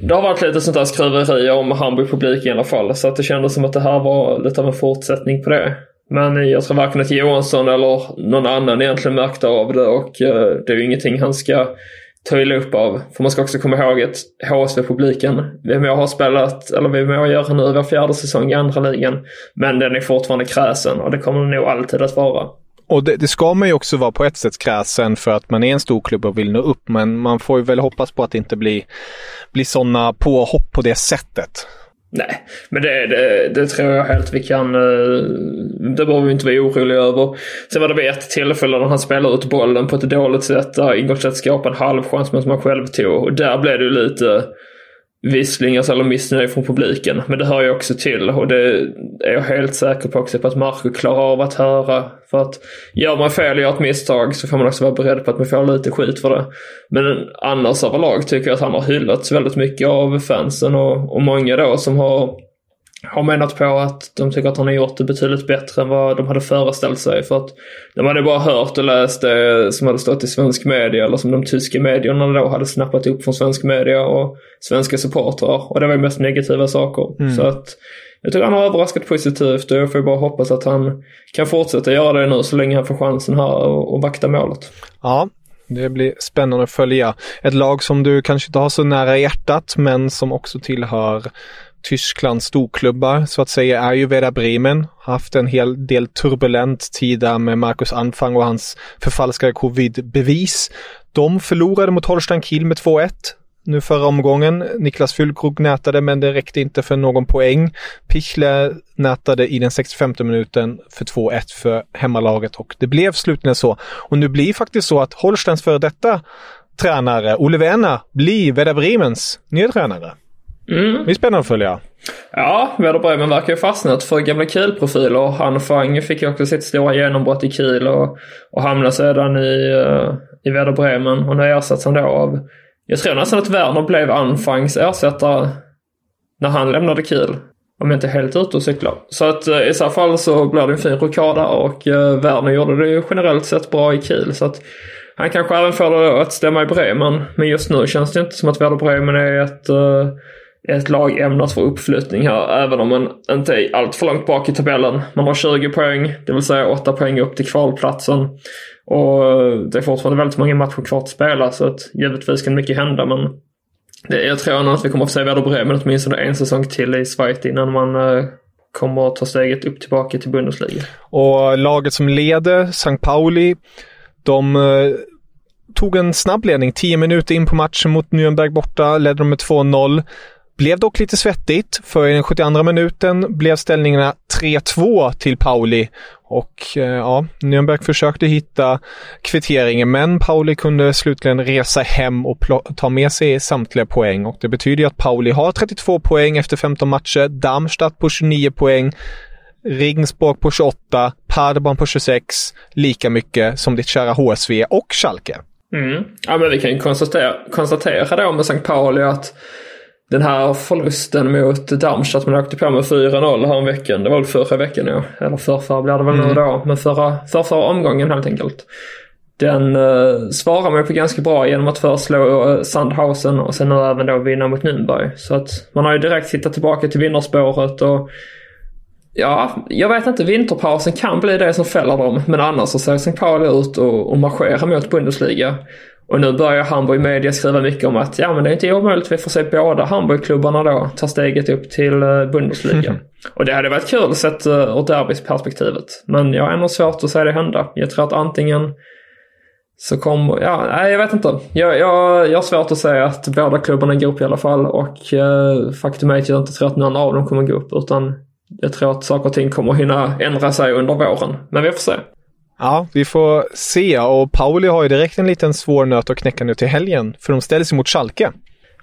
det har varit lite sånt där skriverier om Hamburg-publik i alla fall. Så att det kändes som att det här var lite av en fortsättning på det. Men jag tror varken att Johansson eller någon annan egentligen märkte av det och eh, det är ju ingenting han ska ta illa upp av. För man ska också komma ihåg att HSV-publiken, VMA har spelat, eller VMA gör nu var fjärde säsong i andra ligan. Men den är fortfarande kräsen och det kommer den nog alltid att vara. Och det, det, ska man ju också vara på ett sätt kräsen för att man är en stor klubb och vill nå upp. Men man får ju väl hoppas på att det inte blir, blir sådana påhopp på det sättet. Nej, men det, det, det, tror jag helt vi kan... Eh, det behöver vi inte vara oroliga över. Sen var det vid ett tillfälle när han spelade ut bollen på ett dåligt sätt där Ingolstedt skapade en halvchans men som han själv tog. Och där blev det ju lite visslingar eller missnöje från publiken. Men det hör ju också till och det är jag helt säker på också på att Marco klarar av att höra. För att gör man fel och gör ett misstag så får man också vara beredd på att man får lite skit för det. Men annars överlag tycker jag att han har hyllats väldigt mycket av fansen och, och många då som har har menat på att de tycker att han har gjort det betydligt bättre än vad de hade föreställt sig. För att de hade bara hört och läst det som hade stått i svensk media eller som de tyska medierna då hade snappat upp från svensk media och svenska supportrar. Och det var ju mest negativa saker. Mm. Så att jag tycker han har överraskat positivt och jag får bara hoppas att han kan fortsätta göra det nu så länge han får chansen här och, och vakta målet. Ja, det blir spännande att följa. Ett lag som du kanske inte har så nära hjärtat men som också tillhör Tysklands storklubbar så att säga är ju Werder Bremen. Haft en hel del turbulent tid där med Marcus Anfang och hans förfalskade covid-bevis. De förlorade mot Holstein Kiel med 2-1 nu förra omgången. Niklas Füllkrug nätade men det räckte inte för någon poäng. Pichle nätade i den 65 minuten för 2-1 för hemmalaget och det blev slutligen så. Och nu blir faktiskt så att Holsteins före detta tränare, Olle Werner, blir Werder Bremens nya tränare. Mm. Det är spännande att följa. Ja, Werder Bremen verkar ju fastnat för gamla Kiel-profiler. Han Fang fick ju också sitt stora genombrott i Kiel och, och hamnade sedan i, uh, i Werder Bremen. Och nu ersätts han då av... Jag tror nästan att Werner blev Anfangs ersättare när han lämnade Kiel. Om jag inte är helt ute och cyklar. Så att uh, i så fall så blir det en fin rokad där och uh, Werner gjorde det ju generellt sett bra i Kiel. Så att han kanske även får det att stämma i Bremen. Men just nu känns det inte som att Werder Bremen är ett ett lag ämnat för uppflyttning här, även om man inte är allt för långt bak i tabellen. Man har 20 poäng, det vill säga 8 poäng upp till kvalplatsen. Och det är fortfarande väldigt många matcher kvar att spela, så att givetvis kan mycket hända, men det, jag tror nog att vi kommer att få se Werder Bremen åtminstone en säsong till i Schweiz innan man eh, kommer att ta steget upp tillbaka till Bundesliga. Och laget som leder, St. Pauli, de eh, tog en snabb ledning 10 minuter in på matchen mot Nürnberg borta, ledde de med 2-0. Blev dock lite svettigt, för i den 72 minuten blev ställningarna 3-2 till Pauli. Och eh, ja, Nürnberg försökte hitta kvitteringen, men Pauli kunde slutligen resa hem och ta med sig samtliga poäng. Och det betyder att Pauli har 32 poäng efter 15 matcher, Darmstadt på 29 poäng, Regensburg på 28, Paderborn på 26, lika mycket som ditt kära HSV och Schalke. Mm. Ja, men vi kan ju konstatera, konstatera då med Sankt Pauli att den här förlusten mot Darmstadt man åkte på med 4-0 här veckan. Det var väl förra veckan ja. Eller förrförra blir det väl mm. nu då. Men förra, förra, förra omgången helt enkelt. Den uh, svarar man på ganska bra genom att först slå uh, Sandhausen och sen nu även då vinna mot Nürnberg. Så att man har ju direkt hittat tillbaka till vinnarspåret och Ja, jag vet inte. Vinterpausen kan bli det som fäller dem. Men annars så ser St. Pauli ut och, och marscherar mot Bundesliga. Och nu börjar Hamburg Media skriva mycket om att ja men det är inte omöjligt vi får se båda Hamburgklubbarna då ta steget upp till eh, Bundesliga. Och det hade varit kul sett uh, ur derbysperspektivet. Men jag har ändå svårt att se det hända. Jag tror att antingen så kommer, ja, nej jag vet inte. Jag, jag, jag har svårt att säga att båda klubbarna går upp i alla fall och uh, faktum är att jag inte tror att någon av dem kommer gå upp utan jag tror att saker och ting kommer hinna ändra sig under våren. Men vi får se. Ja, vi får se och Pauli har ju direkt en liten svår nöt att knäcka nu till helgen. För de ställs mot Schalke.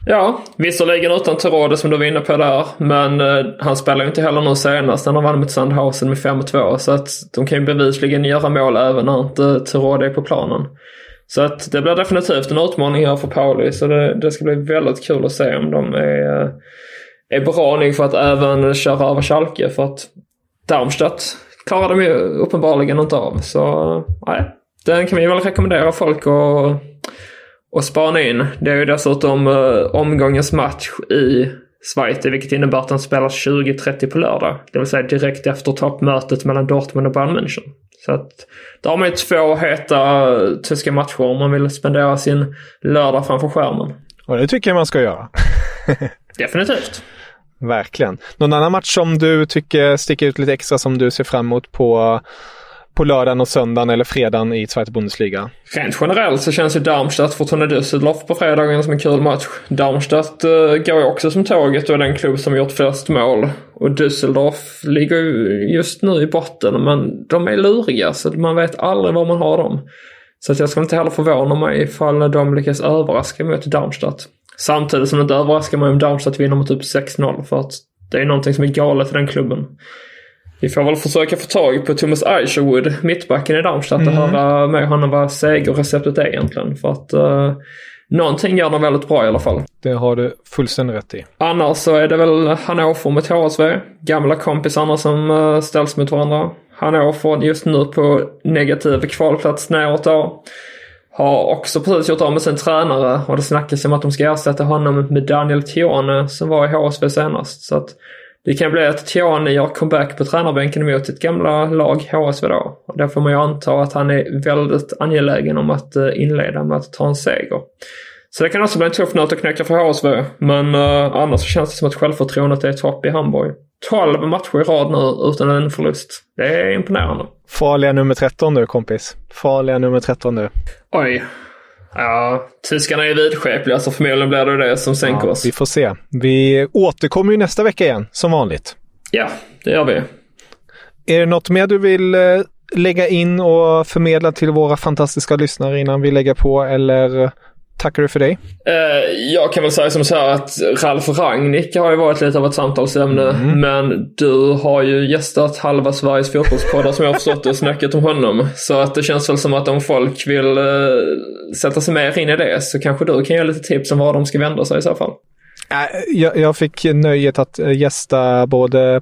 Ja, visserligen utan Terode som du var inne på där. Men eh, han spelar ju inte heller nu senast när de vann mot Sandhausen med 5-2. Så att de kan ju bevisligen göra mål även när inte Terode är på planen. Så att det blir definitivt en utmaning här för Pauli. Så det, det ska bli väldigt kul att se om de är, eh, är bra nog för att även köra över Schalke. För att Darmstadt klarar de ju uppenbarligen inte av. Så nej, den kan vi väl rekommendera folk att, att spana in. Det är ju dessutom uh, omgångens match i Schweiz, vilket innebär att den spelas 20.30 på lördag. Det vill säga direkt efter toppmötet mellan Dortmund och Bayern München. Så att där har man ju två heta tyska matcher om man vill spendera sin lördag framför skärmen. Och det tycker jag man ska göra. Definitivt. Verkligen. Någon annan match som du tycker sticker ut lite extra som du ser fram emot på på lördagen och söndagen eller fredagen i Zweite Bundesliga. Rent generellt så känns ju Darmstadt Fortuna Düsseldorf på fredagen som en kul match. Darmstadt uh, går ju också som tåget och är den klubb som gjort flest mål. Och Düsseldorf ligger ju just nu i botten men de är luriga så man vet aldrig var man har dem. Så att jag ska inte heller förvåna mig ifall de lyckas överraska mot Darmstadt. Samtidigt som det inte överraskar mig om Darmstadt vinner med typ 6-0 för att det är någonting som är galet i den klubben. Vi får väl försöka få tag på Thomas Eicherwood, mittbacken i Darmstadt, mm. och höra med honom vad segerreceptet är egentligen. För att uh, någonting gör de väldigt bra i alla fall. Det har du fullständigt rätt i. Annars så är det väl Hannover mot HSV. Gamla kompisarna som uh, ställs mot varandra. Han är just nu på negativ kvalplats neråt då. Har också precis gjort av med sin tränare och det snackas om att de ska ersätta honom med Daniel Tione som var i HSV senast. Så att det kan bli att Tione gör comeback på tränarbänken mot sitt gamla lag HSV då. Och där får man ju anta att han är väldigt angelägen om att eh, inleda med att ta en seger. Så det kan också bli en tuff nöt att knäcka för HSV. Men uh, annars så känns det som att självförtroendet är topp i Hamburg. 12 matcher i rad nu utan en förlust. Det är imponerande. Farliga nummer 13 nu kompis. Farliga nummer 13 nu. Oj. Ja, tyskarna är vidskepliga så förmodligen blir det det som sänker ja, oss. Vi får se. Vi återkommer ju nästa vecka igen, som vanligt. Ja, det gör vi. Är det något mer du vill eh, lägga in och förmedla till våra fantastiska lyssnare innan vi lägger på eller tackar du för dig. Eh, jag kan väl säga som så här att Ralf Rangnick har ju varit lite av ett samtalsämne. Mm. Men du har ju gästat halva Sveriges fotbollspoddar som jag har förstått och snackat om honom. Så att det känns väl som att om folk vill uh, sätta sig mer in i det så kanske du kan ge lite tips om var de ska vända sig i så fall. Jag, jag fick nöjet att gästa både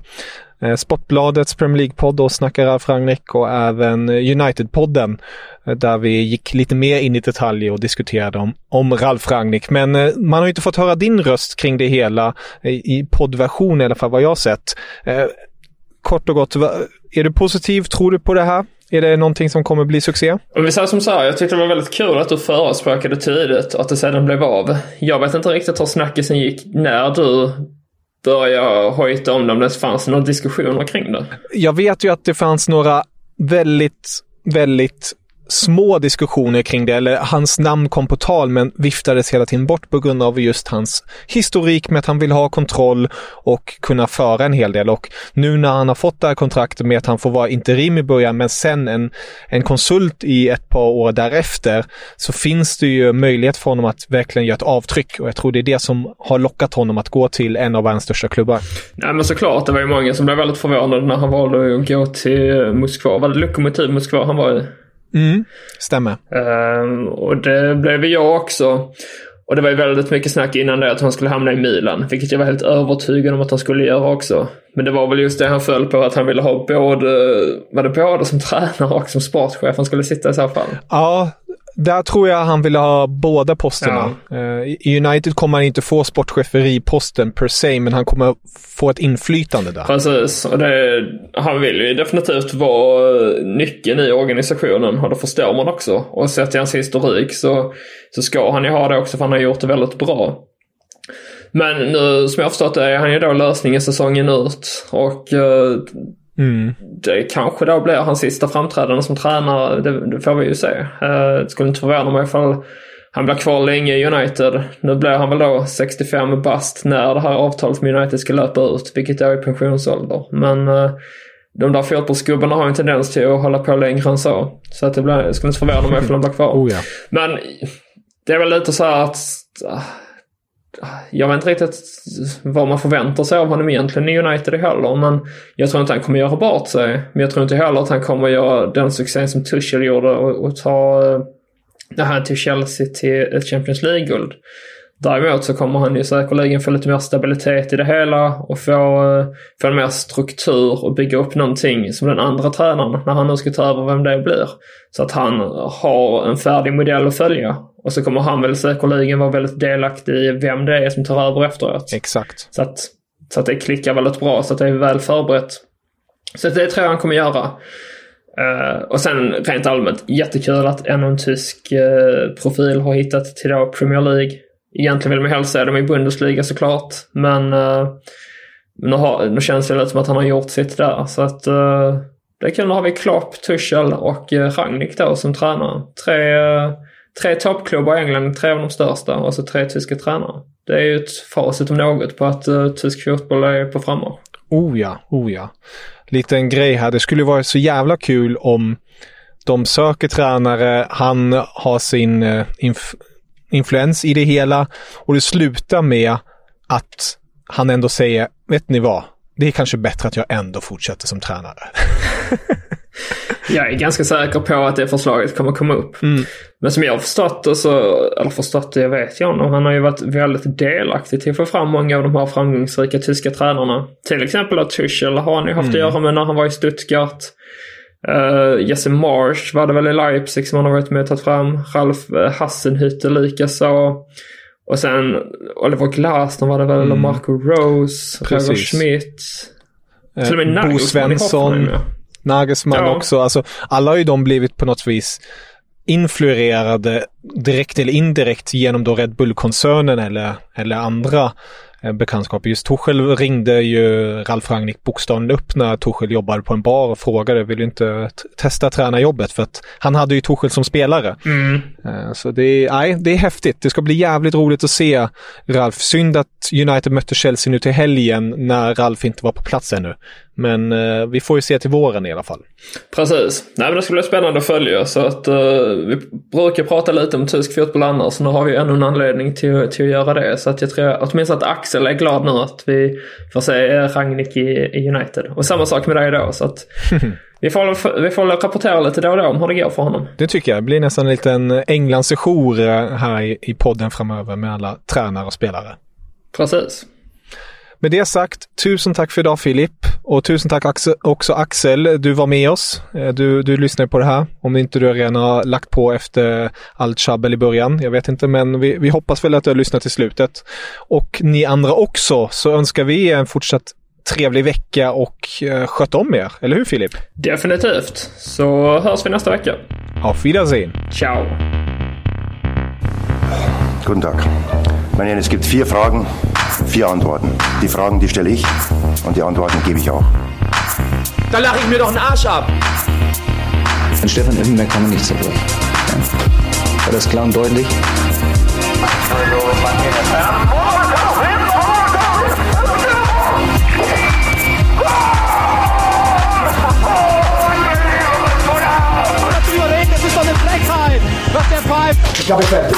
Sportbladets Premier League-podd och snackar Ralf Rangnick och även United-podden där vi gick lite mer in i detalj och diskuterade om, om Ralf Rangnick. Men eh, man har inte fått höra din röst kring det hela i poddversion i alla fall vad jag sett. Eh, kort och gott, är du positiv? Tror du på det här? Är det någonting som kommer bli succé? Om vi säger som så här, jag tyckte det var väldigt kul att du förespråkade tidigt att det sedan blev av. Jag vet inte riktigt hur snackisen gick när du började hojta om det, om det fanns några diskussioner kring det. Jag vet ju att det fanns några väldigt, väldigt små diskussioner kring det, eller hans namn kom på tal men viftades hela tiden bort på grund av just hans historik med att han vill ha kontroll och kunna föra en hel del. Och nu när han har fått det här kontraktet med att han får vara interim i början men sen en, en konsult i ett par år därefter så finns det ju möjlighet för honom att verkligen göra ett avtryck och jag tror det är det som har lockat honom att gå till en av världens största klubbar. Nej men såklart, det var ju många som blev väldigt förvånade när han valde att gå till Moskva. Var det Lokomotiv Moskva han var i? Mm, stämmer. Um, och det blev jag också. Och det var ju väldigt mycket snack innan det att han skulle hamna i Milan, vilket jag var helt övertygad om att han skulle göra också. Men det var väl just det han föll på, att han ville ha både, var det både som tränare och som sportchef han skulle sitta i så fall? Ja, där tror jag han vill ha båda posterna. Ja. Uh, I United kommer han inte få sportcheferiposten per se, men han kommer få ett inflytande där. Precis, och det, han vill ju definitivt vara nyckeln i organisationen och det förstår man också. Och sett till hans historik så, så ska han ju ha det också för han har gjort det väldigt bra. Men nu som jag har förstått det är han ju då lösningen säsongen ut och uh, Mm. Det kanske då blir hans sista framträdande som tränare. Det, det får vi ju se. Uh, det skulle inte förvåna mig ifall han blir kvar länge i United. Nu blir han väl då 65 bast när det här avtalet med United ska löpa ut, vilket är i pensionsålder. Men uh, de där fotbollsgubbarna har en tendens till att hålla på längre än så. Så att det, blir, det skulle inte förvåna mig ifall han blir kvar. Oh, ja. Men det är väl lite så här att jag vet inte riktigt vad man förväntar sig av honom egentligen i United heller. Men jag tror inte han kommer göra bort sig. Men jag tror inte heller att han kommer göra den succén som Tuchel gjorde och, och ta eh, det här till Chelsea till ett Champions League-guld. Däremot så kommer han ju säkerligen få lite mer stabilitet i det hela och få, eh, få en mer struktur och bygga upp någonting som den andra tränaren, när han nu ska ta över vem det blir. Så att han har en färdig modell att följa. Och så kommer han väl säkerligen vara väldigt delaktig i vem det är som tar över efteråt. Exakt. Så att, så att det klickar väldigt bra, så att det är väl förberett. Så det tror jag han kommer göra. Uh, och sen rent allmänt, jättekul att ännu en tysk uh, profil har hittat till då Premier League. Egentligen vill man helst se dem i Bundesliga såklart. Men uh, nu, har, nu känns det lite som att han har gjort sitt där. Så att eh, det kan ha Nu har vi Klopp, Tuchel och eh, Rangnick då som tränare. Tre, tre toppklubbar i England, tre av de största och så tre tyska tränare. Det är ju ett facit om något på att tysk fotboll är på frammarsch. Oh ja, oh ja liten grej här. Det skulle vara så jävla kul om de söker tränare, han har sin uh, inf influens i det hela och det slutar med att han ändå säger, vet ni vad? Det är kanske bättre att jag ändå fortsätter som tränare. jag är ganska säker på att det förslaget kommer komma upp. Mm. Men som jag har förstått det, så, eller förstått det, jag vet jag honom, han har ju varit väldigt delaktig till att få fram många av de här framgångsrika tyska tränarna. Till exempel att Tuchel har han ju haft mm. att göra med när han var i Stuttgart. Uh, Jesse Marsh var det väl i Leipzig som han har varit med och tagit fram. Ralf uh, Hassenhütte likaså. Och sen Oliver Glasner var det väl, mm. eller Marco Rose, Roger Schmidt. Uh, Till och med Bo Svensson. Nagelsmann ja. också. Alltså, alla har ju de blivit på något vis influerade direkt eller indirekt genom då Red Bull-koncernen eller, eller andra Eh, bekantskap. Just Tuchel ringde ju Ralf Rangnick bokstavligen upp när Tuchel jobbade på en bar och frågade vill du inte testa tränarjobbet för att han hade ju Tuchel som spelare. Mm. Eh, så det är, nej, det är häftigt. Det ska bli jävligt roligt att se Ralf. Synd att United mötte Chelsea nu till helgen när Ralf inte var på plats ännu. Men eh, vi får ju se till våren i alla fall. Precis. Nej, men det ska bli spännande att följa. Så att, uh, vi brukar prata lite om tysk fotboll annars. Nu har vi ännu en anledning till, till att göra det. Så att jag tror åtminstone att Axel är glad nu att vi får se Ragnik i, i United. Och samma sak med dig då. Så att vi, får, vi får rapportera lite då och då om hur det går för honom. Det tycker jag. Det blir nästan en liten Englandssejour här i, i podden framöver med alla tränare och spelare. Precis. Med det sagt, tusen tack för idag Filip. Och tusen tack också Axel, du var med oss. Eh, du, du lyssnade på det här. Om inte du redan har lagt på efter allt tjabbel i början. Jag vet inte, men vi, vi hoppas väl att du har lyssnat till slutet. Och ni andra också, så önskar vi en fortsatt trevlig vecka och uh, sköt om er. Eller hur Filip? Definitivt. Så hörs vi nästa vecka. Auf Wiedersehen. Ciao. Guten Tag. Meine, es gibt vier Fragen, vier Antworten. Die Fragen, die stelle ich und die Antworten gebe ich auch. Da lache ich mir doch einen Arsch ab. An Stefan Effenberg kann man nicht zerbrechen. Ja. War das klar und deutlich? Das ist doch eine Frechheit! Was der pfeift! Ich habe fertig.